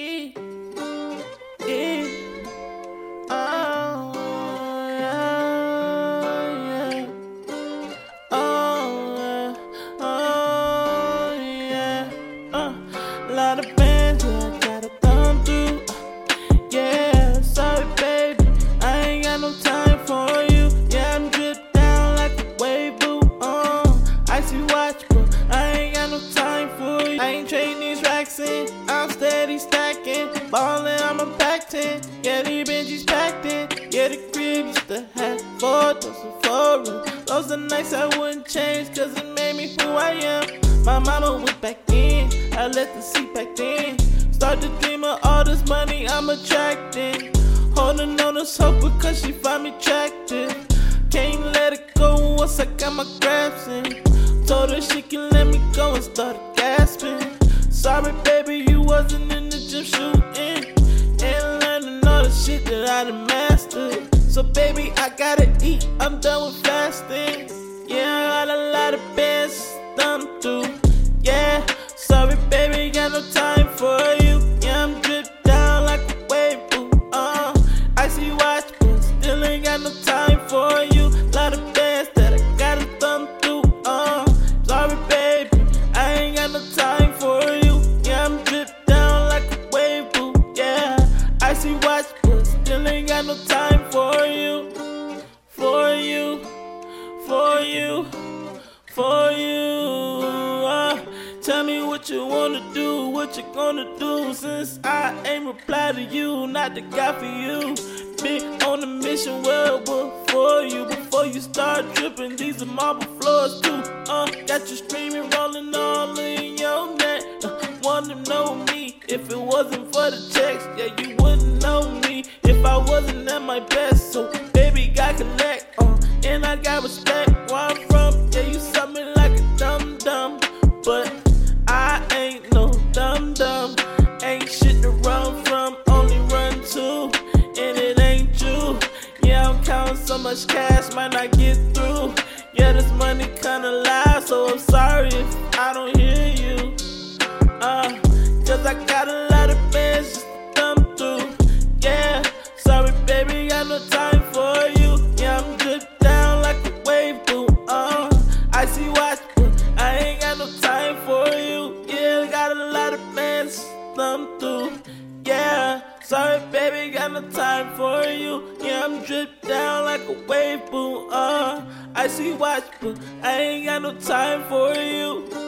Oh, yeah. Oh, yeah. Uh, lot of bands, I gotta thumb through. Yeah, sorry, baby. I ain't got no time for you. Yeah, I'm dripped down like a wave, boo. Uh, icy watch, but I ain't got no time for you. I ain't trading these racks in. I'm stacking. Ballin', I'm a packed in. Yeah, these Benjis packed in. Yeah, the crib used to have four doors and four rooms. Those are nights I wouldn't change, cause it made me who I am. My mama went back in. I let the seat back in. Start to dream of all this money I'm attracting. Holding on this hope because she find me attractive. Can't let it go once I got my grabs in. Told her she can let me go and started gasping. Done mastered. So, baby, I gotta eat. I'm done with fasting. Yeah, I got a lot of bands thumb through. Yeah, sorry, baby, got no time for you. Got no time for you. For you, for you, for you. Uh, tell me what you wanna do, what you gonna do. Since I ain't reply to you, not the guy for you. Been on a mission well before you, before you start tripping. These are marble floors too. Uh, got you screaming, rolling all in your neck. Uh, wanna know me if it wasn't for the checks? Yeah, you wouldn't know me I wasn't at my best. So, baby, got connect. Uh, and I got respect where I'm from. Yeah, you saw me like a dum dum, but I ain't no dum dum. Ain't shit to run from, only run to, and it ain't you. Yeah, I'm counting so much cash, might not get through. Yeah, this money kinda loud, so I'm sorry if I don't hear you. No time for you. Yeah, I'm dripped down like a wave, boo. Uh, I see watch, but I ain't got no time for you.